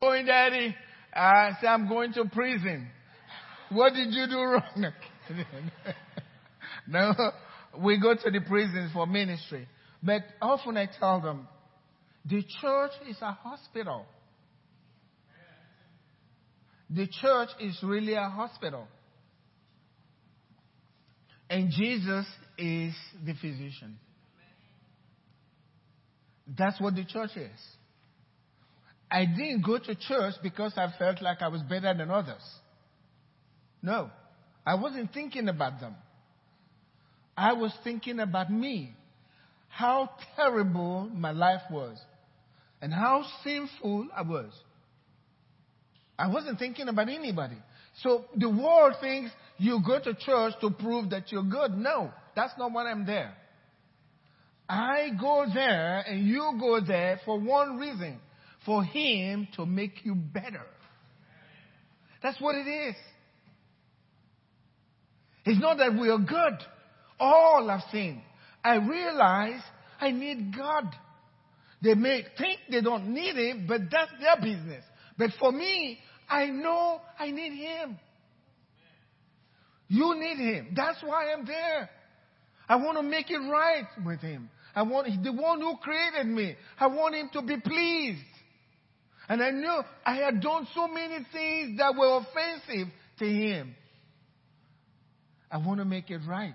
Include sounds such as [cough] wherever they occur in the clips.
going, Daddy? I say, I'm going to prison. What did you do wrong? [laughs] no, we go to the prisons for ministry. But often I tell them, the church is a hospital. The church is really a hospital. And Jesus is the physician. That's what the church is. I didn't go to church because I felt like I was better than others. No. I wasn't thinking about them. I was thinking about me. How terrible my life was. And how sinful I was. I wasn't thinking about anybody. So the world thinks you go to church to prove that you're good. No, that's not what I'm there. I go there and you go there for one reason for Him to make you better. That's what it is. It's not that we are good. All have sinned. I realize I need God. They may think they don't need Him, but that's their business. But for me, I know I need Him. You need Him. That's why I'm there. I want to make it right with Him. I want the one who created me. I want Him to be pleased. And I knew I had done so many things that were offensive to Him. I want to make it right.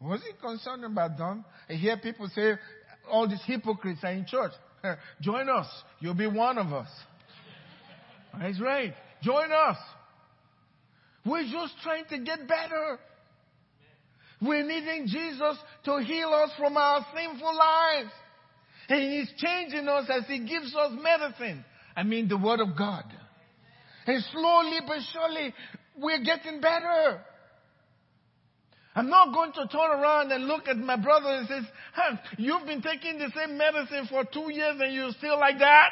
Was he concerned about them? I hear people say, all these hypocrites are in church. [laughs] Join us. You'll be one of us. [laughs] That's right. Join us. We're just trying to get better. We're needing Jesus to heal us from our sinful lives. And He's changing us as He gives us medicine. I mean, the Word of God. And slowly but surely, we're getting better. I'm not going to turn around and look at my brother and say, huh, you've been taking the same medicine for two years and you're still like that?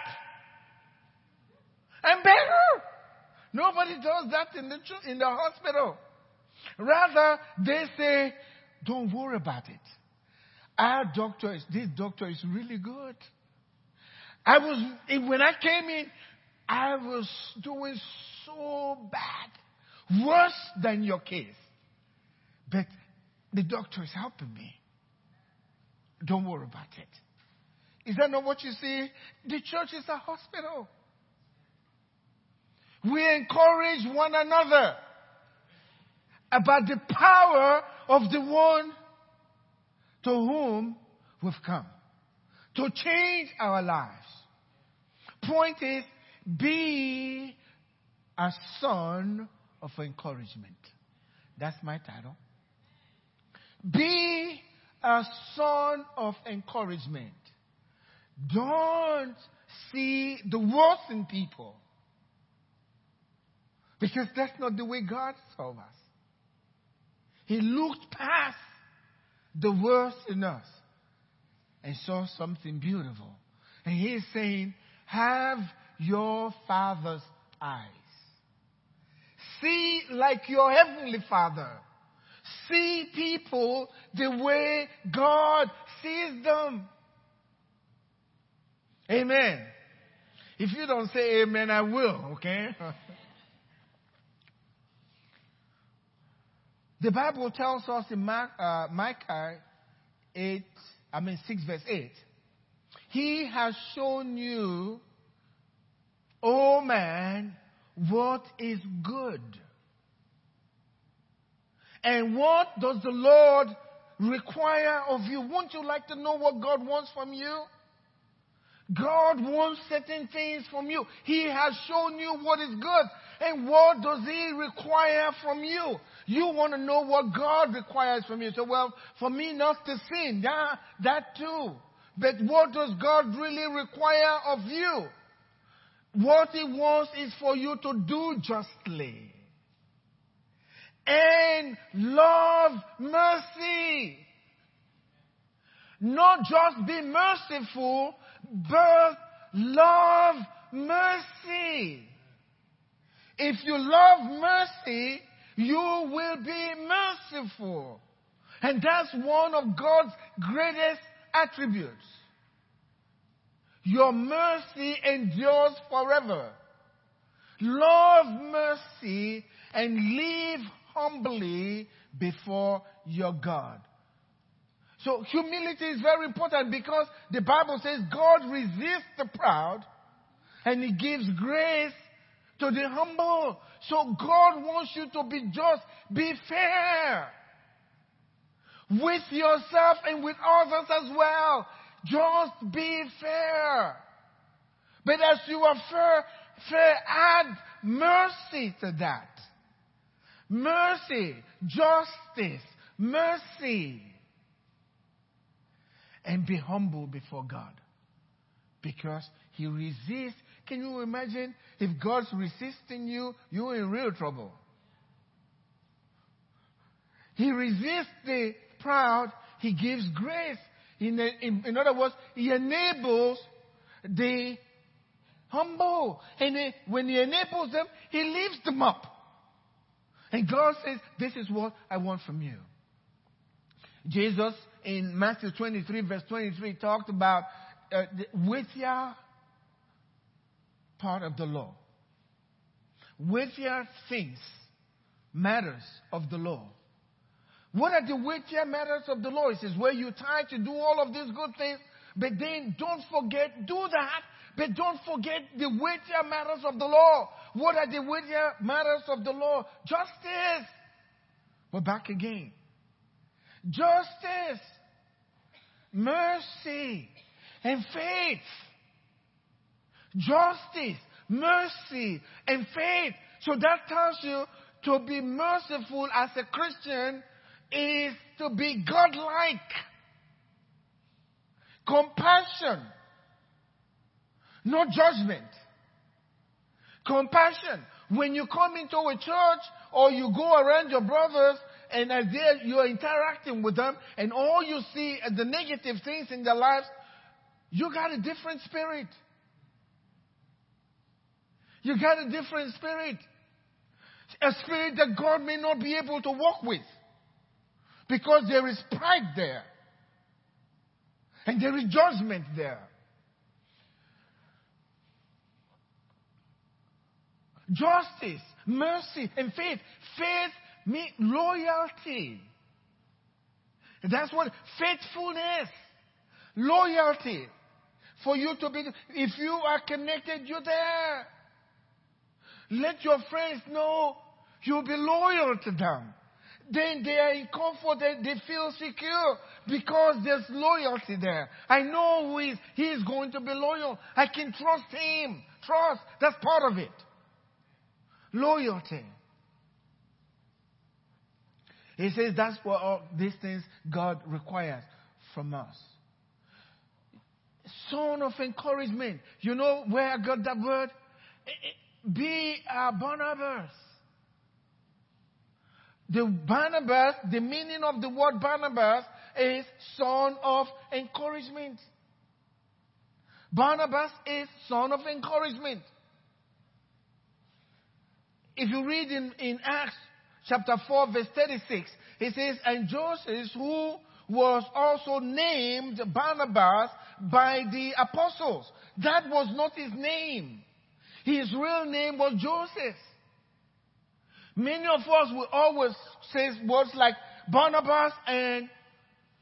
I'm better. Nobody does that in the, in the hospital. Rather, they say, don't worry about it. Our doctor is, this doctor is really good. I was, when I came in, I was doing so bad. Worse than your case. But the doctor is helping me. Don't worry about it. Is that not what you see? The church is a hospital. We encourage one another about the power of the one to whom we've come to change our lives. Point is, be a son of encouragement. That's my title. Be a son of encouragement. Don't see the worst in people. Because that's not the way God saw us. He looked past the worst in us and saw something beautiful. And He is saying, have your Father's eyes. See like your Heavenly Father. See people the way God sees them. Amen. If you don't say amen, I will, okay? [laughs] the Bible tells us in Mark, uh, Micah 8, I mean 6 verse 8. He has shown you, oh man, what is good. And what does the Lord require of you? Won't you like to know what God wants from you? God wants certain things from you. He has shown you what is good. And what does He require from you? You want to know what God requires from you. So, well, for me not to sin, yeah, that too. But what does God really require of you? What He wants is for you to do justly and love mercy. Not just be merciful, but love mercy. If you love mercy, you will be merciful. And that's one of God's greatest attributes. Your mercy endures forever. Love mercy and live humbly before your God. So humility is very important because the Bible says God resists the proud and he gives grace to the humble. So God wants you to be just, be fair with yourself and with others as well. Just be fair. But as you are fair, fair, add mercy to that. Mercy, justice, mercy. And be humble before God. Because He resists. Can you imagine if God's resisting you, you're in real trouble. He resists the proud, He gives grace. In, in, in other words, He enables the humble. And he, when He enables them, He lifts them up. And God says, This is what I want from you. Jesus in Matthew 23, verse 23, talked about uh, the weightier part of the law. Weightier things, matters of the law. What are the weightier matters of the law? He says, where you try to do all of these good things, but then don't forget, do that, but don't forget the weightier matters of the law. What are the weightier matters of the law? Justice. We're back again. Justice, mercy, and faith. Justice, mercy, and faith. So that tells you to be merciful as a Christian is to be godlike. Compassion, not judgment. Compassion. When you come into a church or you go around your brothers and as they, you're interacting with them and all you see are the negative things in their lives, you got a different spirit. You got a different spirit. A spirit that God may not be able to walk with. Because there is pride there. And there is judgment there. Justice, mercy, and faith. Faith means loyalty. That's what faithfulness, loyalty. For you to be, if you are connected, you're there. Let your friends know you'll be loyal to them. Then they are in comfort, they, they feel secure because there's loyalty there. I know who is, he is going to be loyal. I can trust him. Trust, that's part of it. Loyalty. He says that's what all these things God requires from us. Son of encouragement. You know where I got that word? Eh, eh, be a Barnabas. The Barnabas, the meaning of the word Barnabas is son of encouragement. Barnabas is son of encouragement. If you read in, in Acts chapter 4 verse 36, He says, and Joseph who was also named Barnabas by the apostles. That was not his name. His real name was Joseph. Many of us will always say words like Barnabas and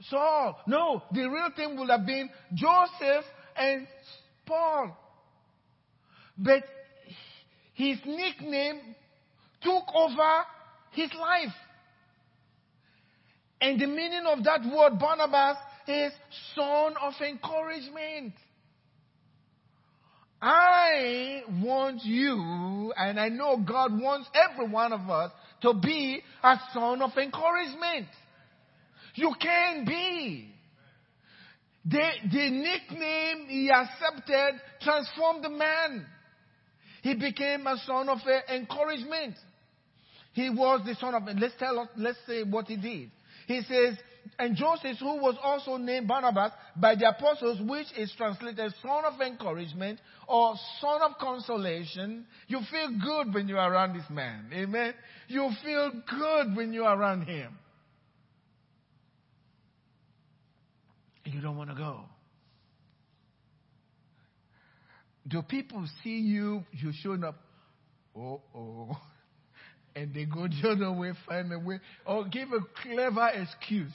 Saul. No, the real thing would have been Joseph and Paul. But his nickname took over his life. And the meaning of that word Barnabas is son of encouragement. I want you, and I know God wants every one of us to be a son of encouragement. You can be. The, the nickname he accepted transformed the man. He became a son of encouragement. He was the son of, let's tell, let's say what he did. He says, and Joseph, who was also named Barnabas by the apostles, which is translated son of encouragement or son of consolation. You feel good when you're around this man. Amen. You feel good when you're around him. You don't want to go. Do people see you, you showing up oh, oh. And they go the other way, find a way, or give a clever excuse,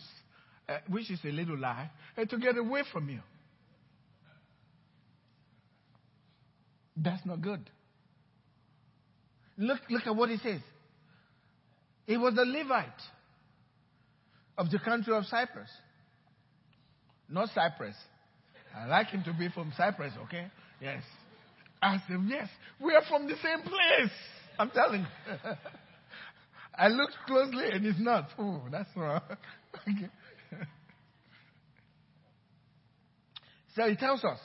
uh, which is a little lie, and to get away from you. That's not good. Look, look at what he says. He was a Levite of the country of Cyprus. Not Cypress. I like him to be from Cypress, okay? Yes. I said, yes, we are from the same place. I'm telling you. [laughs] I looked closely and it's not. Oh, that's wrong. [laughs] okay. [laughs] so he tells us,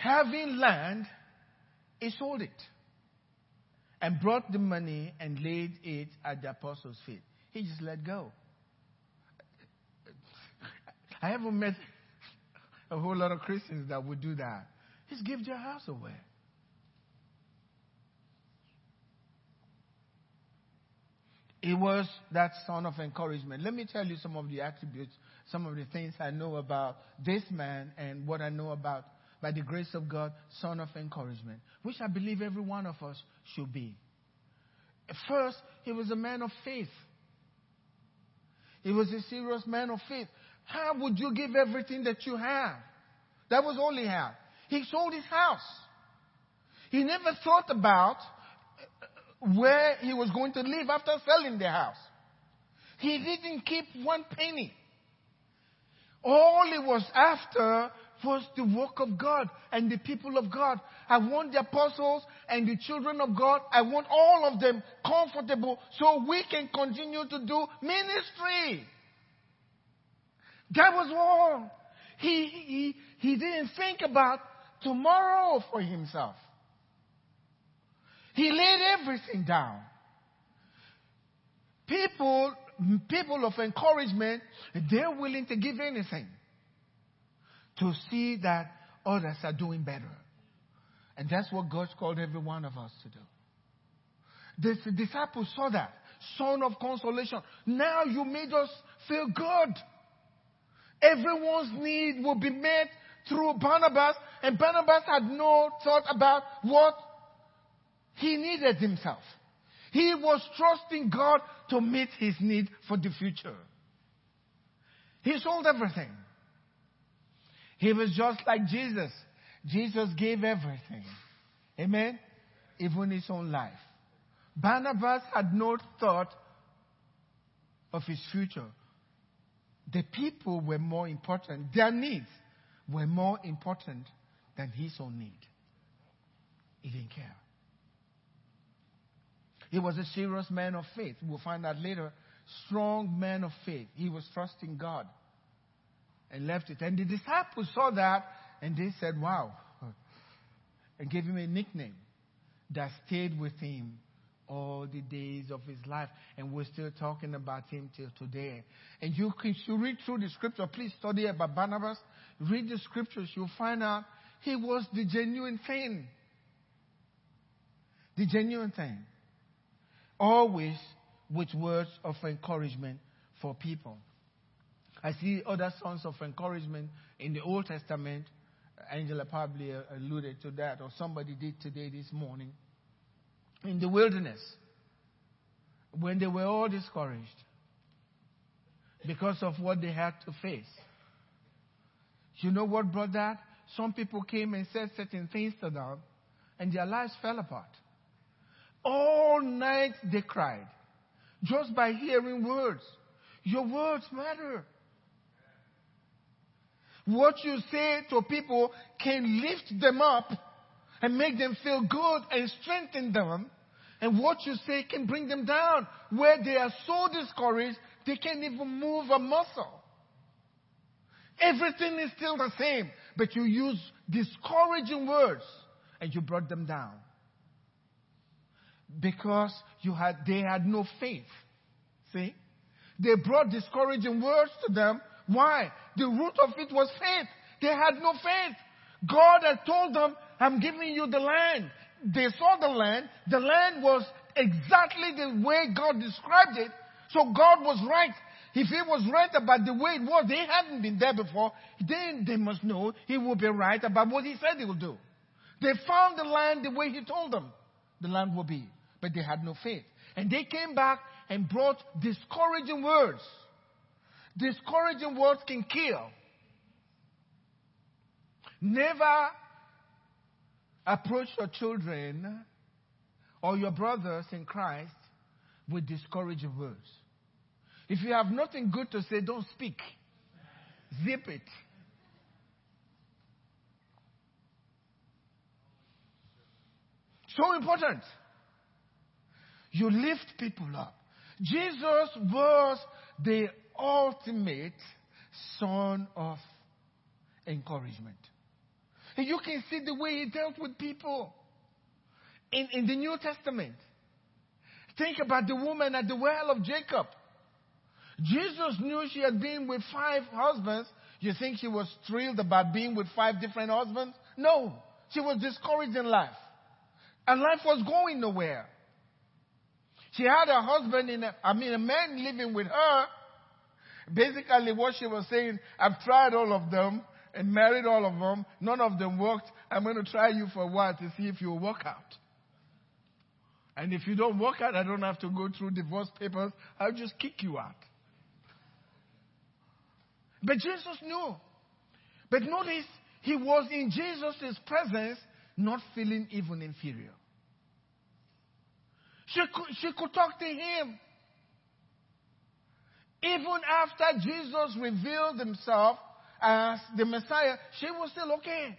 having land, he sold it and brought the money and laid it at the apostles' feet. He just let go. [laughs] I haven't met a whole lot of Christians that would do that. Just give their house away. It was that son of encouragement. Let me tell you some of the attributes, some of the things I know about this man and what I know about, by the grace of God, son of encouragement, which I believe every one of us should be. First, he was a man of faith. He was a serious man of faith. How would you give everything that you have? That was all he had. He sold his house. He never thought about where he was going to live after selling the house. He didn't keep one penny. All he was after was the work of God and the people of God. I want the apostles and the children of God, I want all of them comfortable so we can continue to do ministry. That was all. He, he, he didn't think about tomorrow for himself. He laid everything down. People, people of encouragement, they're willing to give anything to see that others are doing better. And that's what God's called every one of us to do. The disciples saw that. Son of consolation. Now you made us feel good. Everyone's need will be met through Barnabas, and Barnabas had no thought about what he needed himself. He was trusting God to meet his need for the future. He sold everything. He was just like Jesus. Jesus gave everything. Amen? Even his own life. Barnabas had no thought of his future. The people were more important. Their needs were more important than his own need. He didn't care. He was a serious man of faith. We'll find out later. Strong man of faith. He was trusting God and left it. And the disciples saw that and they said, wow. [laughs] And gave him a nickname that stayed with him all the days of his life. And we're still talking about him till today. And you can you read through the scripture. Please study about Barnabas. Read the scriptures. You'll find out he was the genuine thing. The genuine thing. Always with words of encouragement for people. I see other sons of encouragement in the Old Testament. Angela probably uh, alluded to that, or somebody did today, this morning. In the wilderness, when they were all discouraged because of what they had to face. You know what brought that? Some people came and said certain things to them, and their lives fell apart. All night they cried, just by hearing words. Your words matter. What you say to people can lift them up and make them feel good and strengthen them. And what you say can bring them down where they are so discouraged they can't even move a muscle. Everything is still the same, but you use discouraging words and you brought them down. Because you had, they had no faith. See? They brought discouraging words to them why? The root of it was faith. They had no faith. God had told them, I'm giving you the land. They saw the land. The land was exactly the way God described it. So God was right. If he was right about the way it was, they hadn't been there before, then they must know he will be right about what he said he will do. They found the land the way he told them. the land will be. But they had no faith. And they came back and brought discouraging words. Discouraging words can kill. Never approach your children or your brothers in Christ with discouraging words. If you have nothing good to say, don't speak. Zip it. So important. You lift people up. Jesus was the ultimate son of encouragement. And you can see the way he dealt with people in, in the New Testament. Think about the woman at the well of Jacob. Jesus knew she had been with five husbands. You think she was thrilled about being with five different husbands? No. She was discouraged in life. And life was going nowhere. She had a husband in, a, I mean, a man living with her. Basically, what she was saying, I've tried all of them and married all of them. None of them worked. I'm going to try you for a while to see if you'll work out. And if you don't work out, I don't have to go through divorce papers. I'll just kick you out. But Jesus knew. But notice, he was in Jesus' presence, not feeling even inferior. She could, she could talk to him. Even after Jesus revealed himself as the Messiah, she was still okay.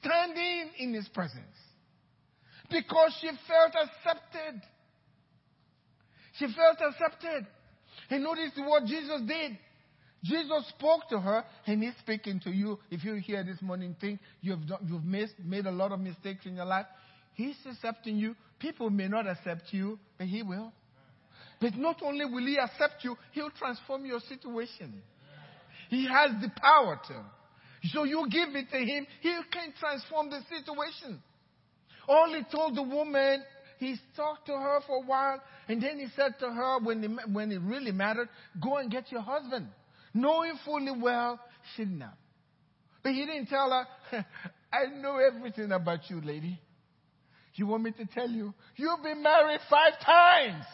Standing in his presence. Because she felt accepted. She felt accepted. And notice what Jesus did. Jesus spoke to her, and He's speaking to you. If you hear this morning, think you've, done, you've missed, made a lot of mistakes in your life. He's accepting you. People may not accept you, but He will. But not only will He accept you, He'll transform your situation. He has the power to. So you give it to Him, He can transform the situation. All He told the woman, He talked to her for a while, and then He said to her, when it, when it really mattered, go and get your husband. Knowing fully well she didn't. But He didn't tell her, [laughs] I know everything about you, lady. You want me to tell you? You've been married five times.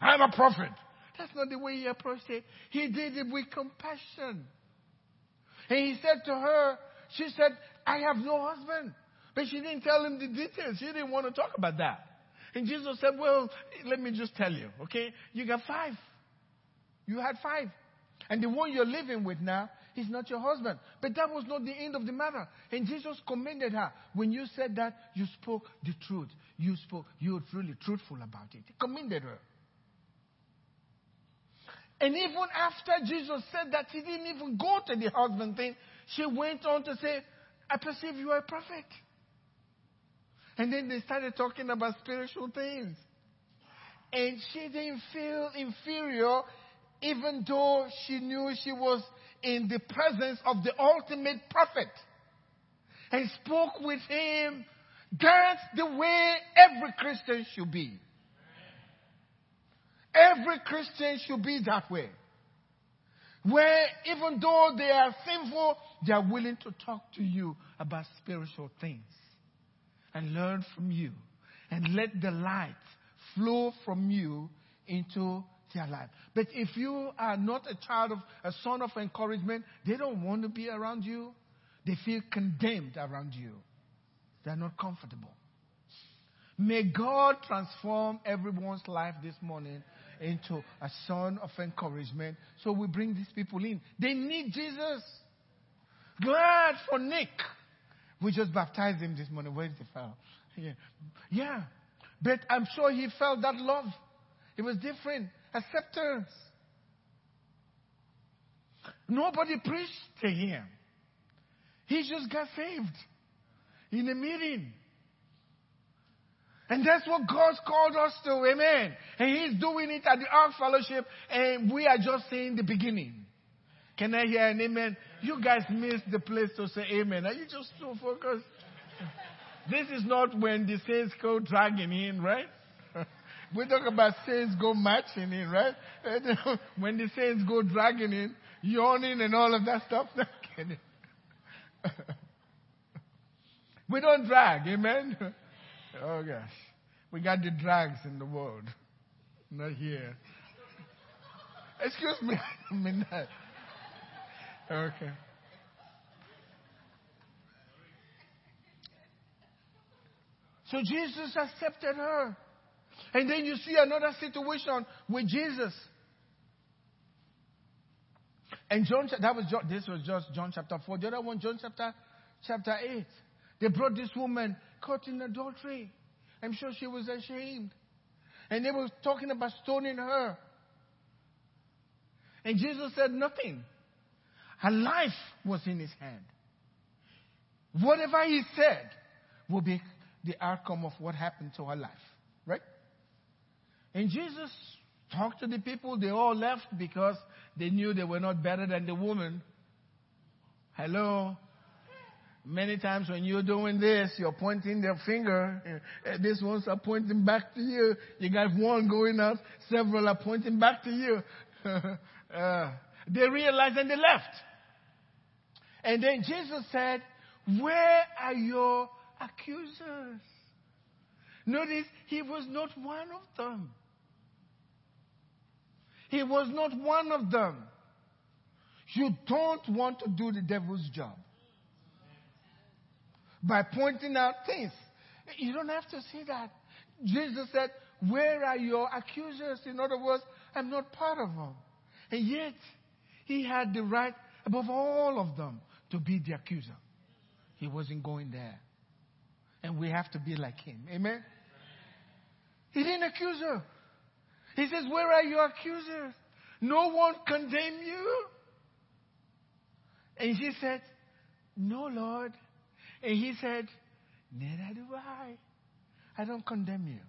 I'm a prophet. That's not the way he approached it. He did it with compassion. And he said to her, she said, I have no husband. But she didn't tell him the details. She didn't want to talk about that. And Jesus said, Well, let me just tell you, okay? You got five. You had five. And the one you're living with now He's not your husband. But that was not the end of the matter. And Jesus commended her. When you said that, you spoke the truth. You spoke, you were really truthful about it. He commended her. And even after Jesus said that, he didn't even go to the husband thing. She went on to say, I perceive you are a prophet. And then they started talking about spiritual things. And she didn't feel inferior, even though she knew she was in the presence of the ultimate prophet and spoke with him. That's the way every Christian should be. Every Christian should be that way. Where even though they are sinful, they are willing to talk to you about spiritual things and learn from you and let the light flow from you into their life. But if you are not a child of a son of encouragement, they don't want to be around you. They feel condemned around you. They're not comfortable. May God transform everyone's life this morning into a son of encouragement. So we bring these people in. They need Jesus. Glad for Nick. We just baptized him this morning. Where's the fellow? Yeah. yeah. But I'm sure he felt that love. It was different acceptance. Nobody preached to him. He just got saved in a meeting. And that's what God's called us to. Amen. And He's doing it at the Ark Fellowship, and we are just seeing the beginning. Can I hear an amen? You guys missed the place to say amen. Are you just so focused? This is not when the saints go dragging in, right? We talk about saints go marching in, right? [laughs] when the saints go dragging in, yawning and all of that stuff. [laughs] [laughs] we don't drag, amen? Oh gosh. We got the drags in the world. Not here. Excuse me, I mean that. Okay. So Jesus accepted her. And then you see another situation with Jesus. And John, that was John, this was just John chapter 4. The other one, John chapter, chapter 8. They brought this woman caught in adultery. I'm sure she was ashamed. And they were talking about stoning her. And Jesus said nothing. Her life was in his hand. Whatever he said will be the outcome of what happened to her life. Right? And Jesus talked to the people. They all left because they knew they were not better than the woman. Hello? Many times when you're doing this, you're pointing their finger. Eh, these ones are pointing back to you. You got one going out, several are pointing back to you. [laughs] uh, they realized and they left. And then Jesus said, Where are your accusers? Notice, he was not one of them. He was not one of them. You don't want to do the devil's job by pointing out things. You don't have to see that. Jesus said, Where are your accusers? In other words, I'm not part of them. And yet, he had the right above all of them to be the accuser. He wasn't going there. And we have to be like him. Amen? He didn't accuse her. He says, Where are your accusers? No one condemn you? And she said, No, Lord. And he said, Neither do I. I don't condemn you.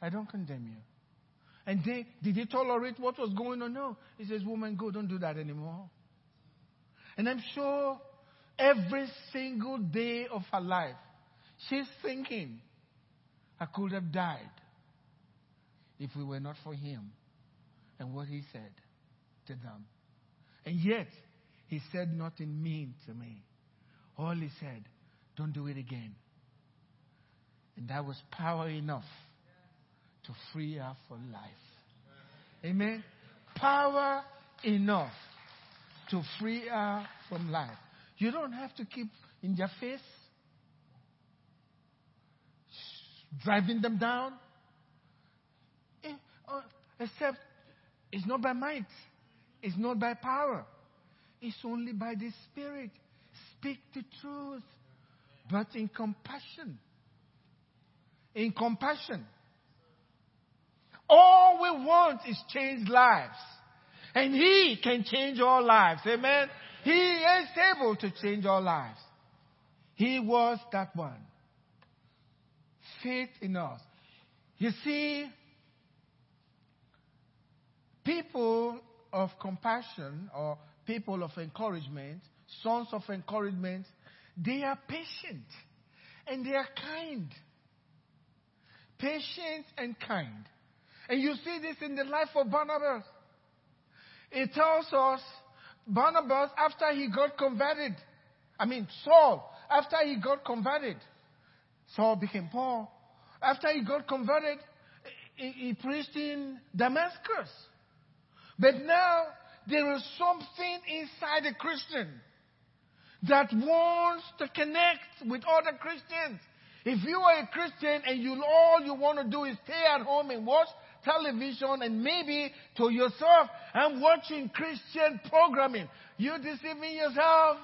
I don't condemn you. And they, did he tolerate what was going on? No. He says, Woman, go, don't do that anymore. And I'm sure every single day of her life, she's thinking, I could have died if we were not for him and what he said to them. And yet, he said nothing mean to me. All he said, don't do it again. And that was power enough to free her for life. Amen. Power enough to free her from life. You don't have to keep in their face, driving them down. Uh, except it's not by might, it's not by power, it's only by the Spirit. Speak the truth, but in compassion. In compassion. All we want is change lives. And He can change all lives. Amen. He is able to change all lives. He was that one. Faith in us. You see, people of compassion or people of encouragement, sons of encouragement, they are patient and they are kind. Patient and kind. And you see this in the life of Barnabas. It tells us Barnabas, after he got converted, I mean, Saul, after he got converted, Saul became Paul. After he got converted, he, he preached in Damascus. But now, there is something inside a Christian that wants to connect with other Christians. If you are a Christian and you all you want to do is stay at home and watch television and maybe to yourself, I'm watching Christian programming. You're deceiving yourself.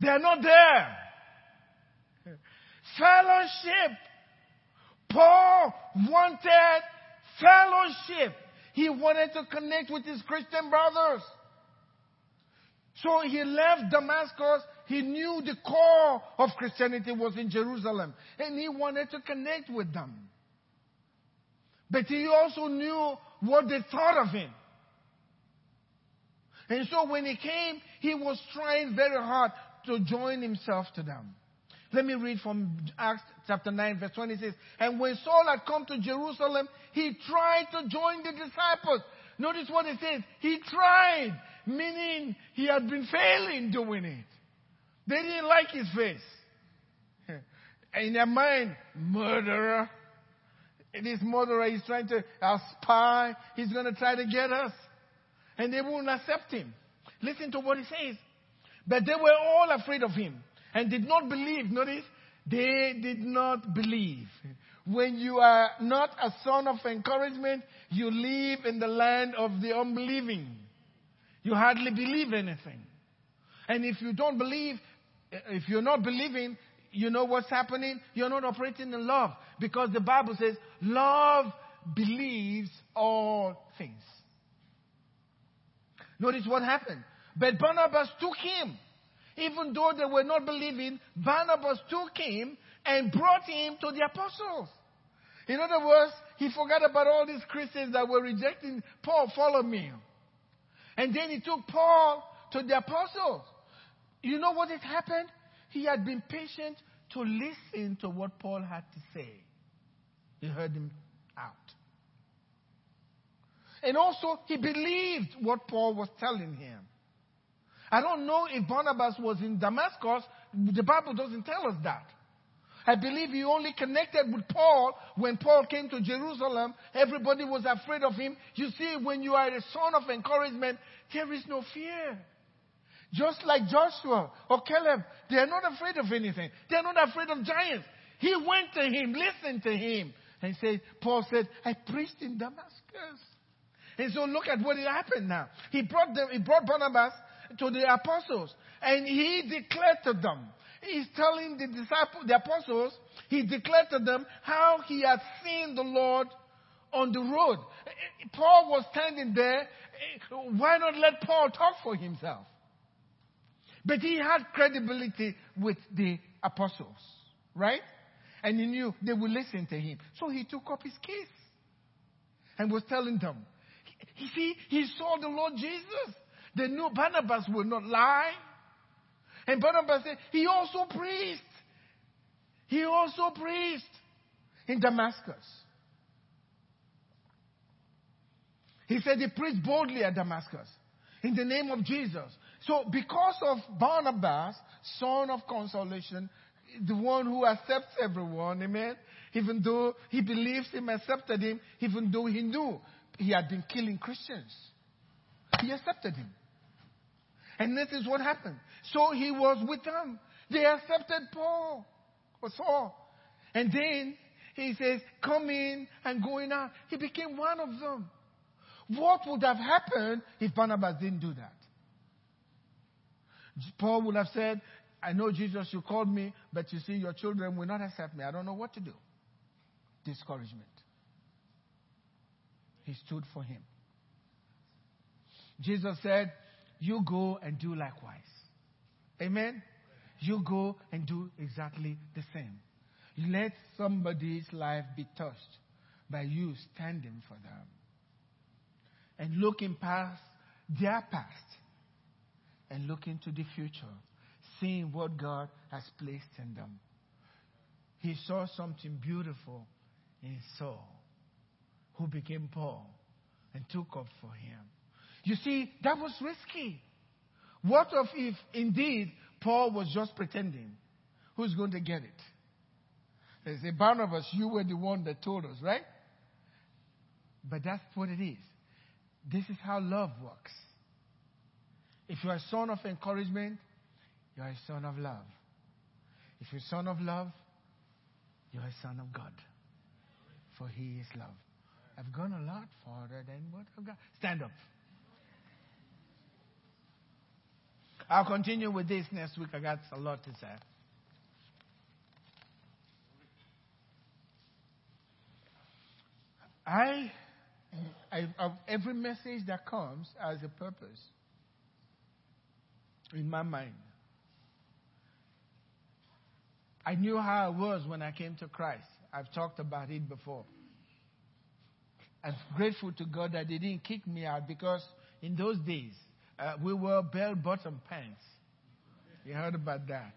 They're not there. Fellowship. Paul wanted fellowship. He wanted to connect with his Christian brothers. So he left Damascus. He knew the core of Christianity was in Jerusalem. And he wanted to connect with them. But he also knew what they thought of him. And so when he came, he was trying very hard to join himself to them. Let me read from Acts chapter 9, verse 26. And when Saul had come to Jerusalem, he tried to join the disciples. Notice what it says. He tried, meaning he had been failing doing it. They didn't like his face. [laughs] In their mind, murderer. This murderer is trying to, spy, he's going to try to get us. And they won't accept him. Listen to what he says. But they were all afraid of him and did not believe. Notice, they did not believe. When you are not a son of encouragement, you live in the land of the unbelieving. You hardly believe anything. And if you don't believe, if you're not believing, you know what's happening? You're not operating in love. Because the Bible says, love believes all things. Notice what happened. But Barnabas took him. Even though they were not believing, Barnabas took him and brought him to the apostles. In other words, he forgot about all these Christians that were rejecting Paul, follow me. And then he took Paul to the apostles. You know what had happened? He had been patient to listen to what Paul had to say. He heard him out. And also, he believed what Paul was telling him. I don't know if Barnabas was in Damascus. The Bible doesn't tell us that. I believe he only connected with Paul when Paul came to Jerusalem. Everybody was afraid of him. You see, when you are a son of encouragement, there is no fear. Just like Joshua or Caleb, they are not afraid of anything. They are not afraid of giants. He went to him, listened to him, and said, Paul said, I preached in Damascus. And so look at what happened now. He brought them, he brought Barnabas to the apostles, and he declared to them. He's telling the disciples, the apostles, he declared to them how he had seen the Lord on the road. Paul was standing there. Why not let Paul talk for himself? But he had credibility with the apostles, right? And he knew they would listen to him. So he took up his case and was telling them. You see, he saw the Lord Jesus. They knew Barnabas would not lie. And Barnabas said, he also preached. He also preached in Damascus. He said he preached boldly at Damascus in the name of Jesus. So, because of Barnabas, son of consolation, the one who accepts everyone, amen, even though he believes him, accepted him, even though he knew he had been killing Christians, he accepted him. And this is what happened. So he was with them. They accepted Paul or Saul. And then he says, come in and going out. He became one of them. What would have happened if Barnabas didn't do that? Paul would have said, I know Jesus, you called me, but you see, your children will not accept me. I don't know what to do. Discouragement. He stood for him. Jesus said, You go and do likewise. Amen? You go and do exactly the same. Let somebody's life be touched by you standing for them and looking past their past and looking to the future, seeing what God has placed in them. He saw something beautiful in Saul, who became Paul and took up for him. You see, that was risky. What if, if indeed Paul was just pretending? Who's going to get it? They say, Barnabas, you were the one that told us, right? But that's what it is. This is how love works. If you're a son of encouragement, you're a son of love. If you're a son of love, you're a son of God. For he is love. I've gone a lot farther than what I've got. Stand up. I'll continue with this next week. I got a lot to say. I, I, every message that comes has a purpose in my mind. I knew how I was when I came to Christ. I've talked about it before. I'm grateful to God that they didn't kick me out because in those days uh, we wore bell bottom pants. You heard about that.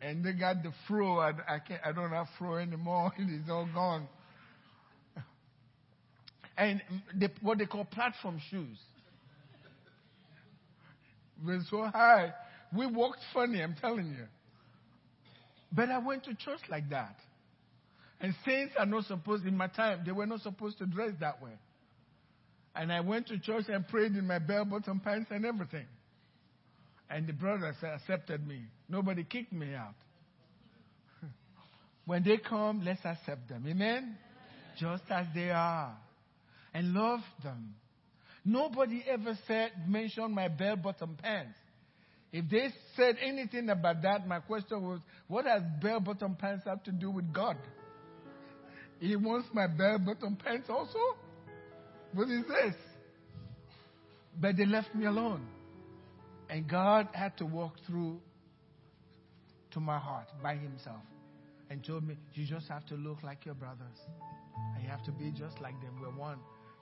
And they got the fro. I, I, can't, I don't have fro anymore. [laughs] it is all gone. And they, what they call platform shoes were so high. We walked funny, I'm telling you. But I went to church like that. And saints are not supposed, in my time, they were not supposed to dress that way. And I went to church and prayed in my bell bottom pants and everything. And the brothers accepted me. Nobody kicked me out. [laughs] when they come, let's accept them. Amen? Just as they are. And love them. Nobody ever said, mentioned my bell bottom pants. If they said anything about that, my question was, what has bell bottom pants have to do with God? He wants my bell bottom pants also? What is this? But they left me alone. And God had to walk through to my heart by Himself and told me, You just have to look like your brothers. And you have to be just like them. We're one.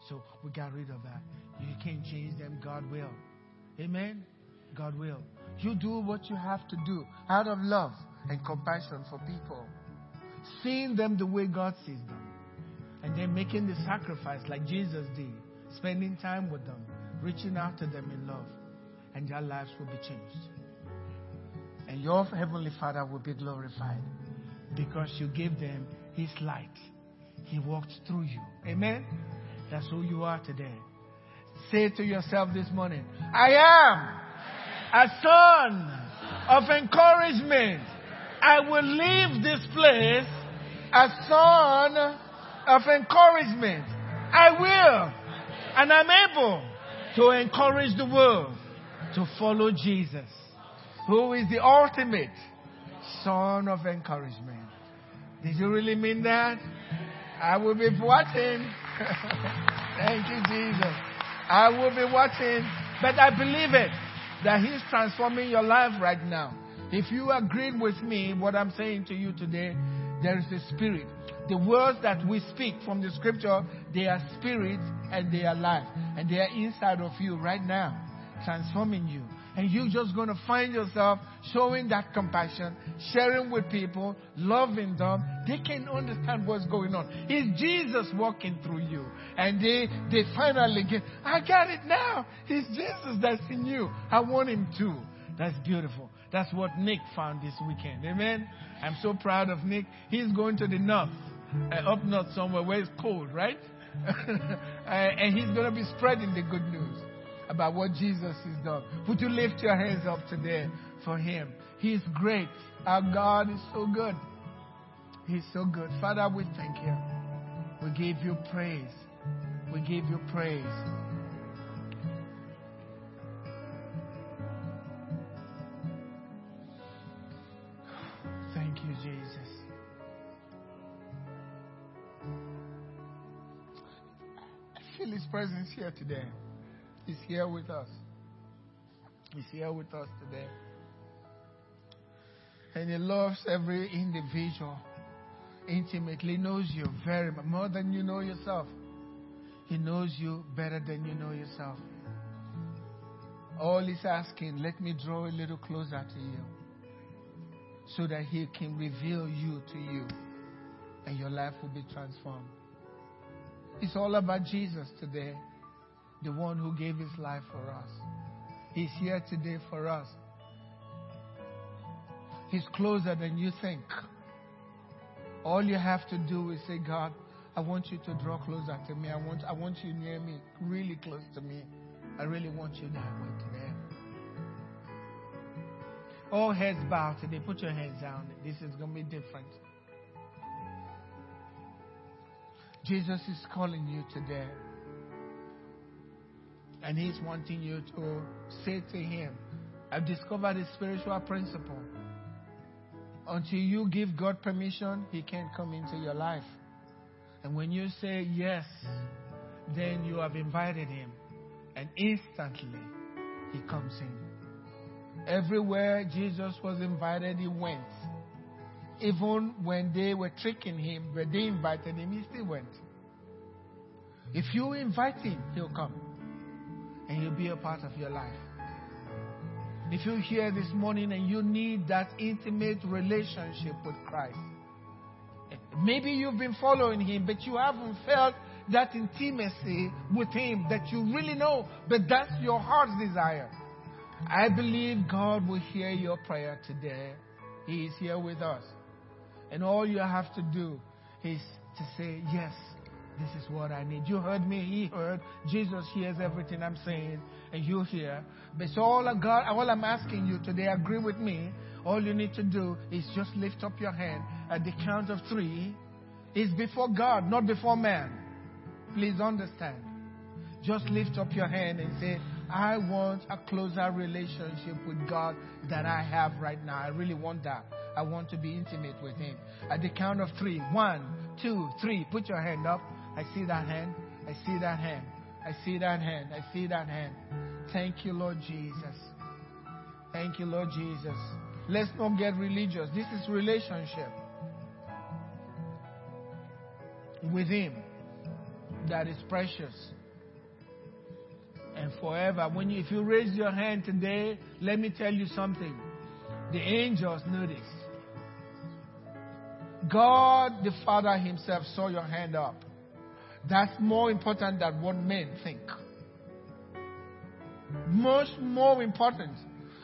So we got rid of that. You can't change them. God will. Amen? God will. You do what you have to do out of love and compassion for people. Seeing them the way God sees them. And then making the sacrifice like Jesus did. Spending time with them. Reaching out to them in love and their lives will be changed. And your Heavenly Father will be glorified because you gave them His light. He walked through you. Amen? That's who you are today. Say to yourself this morning, I am a son of encouragement. I will leave this place a son of encouragement. I will. And I'm able to encourage the world to follow Jesus, who is the ultimate son of encouragement. Did you really mean that? I will be watching. [laughs] Thank you, Jesus. I will be watching, but I believe it that He's transforming your life right now. If you agree with me, what I'm saying to you today, there is a spirit. The words that we speak from the scripture, they are spirit and they are life. And they are inside of you right now transforming you. And you're just going to find yourself showing that compassion, sharing with people, loving them. They can understand what's going on. It's Jesus walking through you. And they, they finally get, I got it now. It's Jesus that's in you. I want him too. That's beautiful. That's what Nick found this weekend. Amen. I'm so proud of Nick. He's going to the north, uh, up north somewhere where it's cold, right? [laughs] uh, and he's going to be spreading the good news about what Jesus has done. Would you lift your hands up today for him? He's great. Our God is so good. He's so good. Father, we thank you. We give you praise. We give you praise. You, Jesus. I feel His presence here today. He's here with us. He's here with us today. And He loves every individual intimately, knows you very much, more than you know yourself. He knows you better than you know yourself. All He's asking, let me draw a little closer to you so that He can reveal you to you and your life will be transformed. It's all about Jesus today the one who gave his life for us. He's here today for us. He's closer than you think. All you have to do is say, God, I want you to draw closer to me. I want, I want you near me, really close to me. I really want you that way today. All heads bowed today. Put your hands down. This is going to be different. Jesus is calling you today. And He's wanting you to say to Him, I've discovered a spiritual principle. Until you give God permission, He can't come into your life. And when you say yes, then you have invited Him. And instantly, He comes in. Everywhere Jesus was invited, He went. Even when they were tricking Him, but they invited Him, He still went. If you invite Him, He'll come and He'll be a part of your life. If you're here this morning and you need that intimate relationship with Christ, maybe you've been following Him, but you haven't felt that intimacy with Him that you really know, but that's your heart's desire. I believe God will hear your prayer today. He is here with us. And all you have to do is to say, Yes, this is what I need. You heard me, he heard. Jesus hears everything I'm saying, and you hear. But so all God, all I'm asking you today, agree with me. All you need to do is just lift up your hand at the count of three. It's before God, not before man. Please understand. Just lift up your hand and say, I want a closer relationship with God that I have right now. I really want that. I want to be intimate with Him. At the count of three, one, two, three, put your hand up. I see that hand. I see that hand. I see that hand. I see that hand. Thank you, Lord Jesus. Thank you, Lord Jesus. Let's not get religious. This is relationship with Him that is precious and forever. When you, if you raise your hand today, let me tell you something. The angels know this. God the Father Himself saw your hand up. That's more important than what men think. Much more important.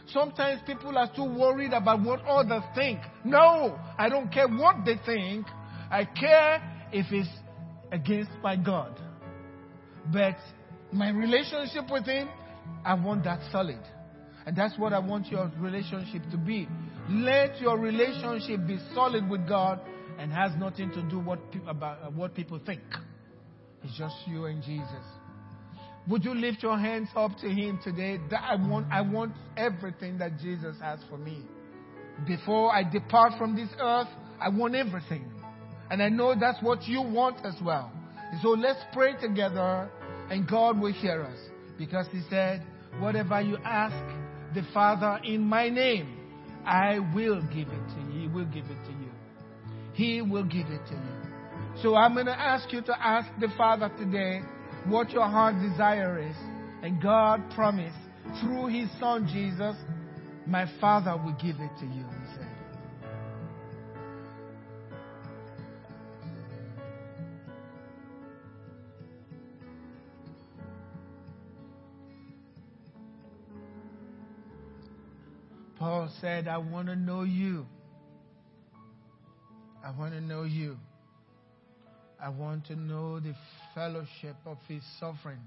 Sometimes people are too worried about what others think. No, I don't care what they think. I care if it's against my God. But my relationship with Him, I want that solid. And that's what I want your relationship to be. Let your relationship be solid with God and has nothing to do what, about uh, what people think. It's just you and Jesus. Would you lift your hands up to Him today? That I want, I want everything that Jesus has for me. Before I depart from this earth, I want everything. And I know that's what you want as well. So let's pray together and God will hear us. Because He said, Whatever you ask the Father in my name, I will give it to you. He will give it to you. He will give it to you. So I'm going to ask you to ask the Father today what your heart desire is. And God promised through His Son Jesus, my Father will give it to you, He said. Paul said, I want to know you. I want to know you. I want to know the fellowship of his suffering.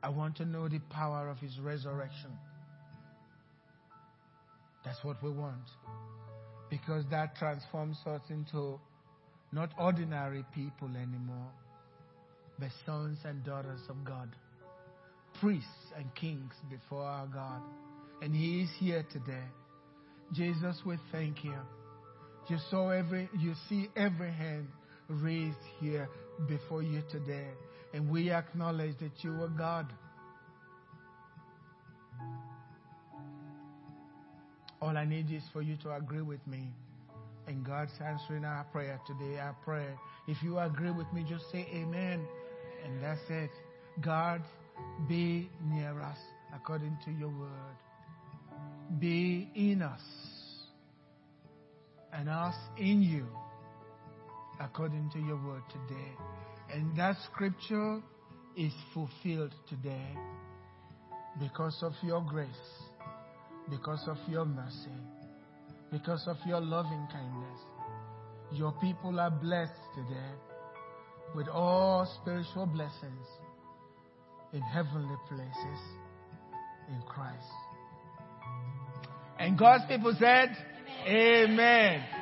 I want to know the power of his resurrection. That's what we want. Because that transforms us into not ordinary people anymore, but sons and daughters of God priests and kings before our God. And He is here today. Jesus, we thank you. You saw every, you see every hand raised here before you today. And we acknowledge that you are God. All I need is for you to agree with me. And God's answering our prayer today. I pray. If you agree with me, just say amen. And that's it. God be near us according to your word. Be in us and us in you according to your word today. And that scripture is fulfilled today because of your grace, because of your mercy, because of your loving kindness. Your people are blessed today with all spiritual blessings in heavenly places in Christ. And God's people said, Amen. Amen.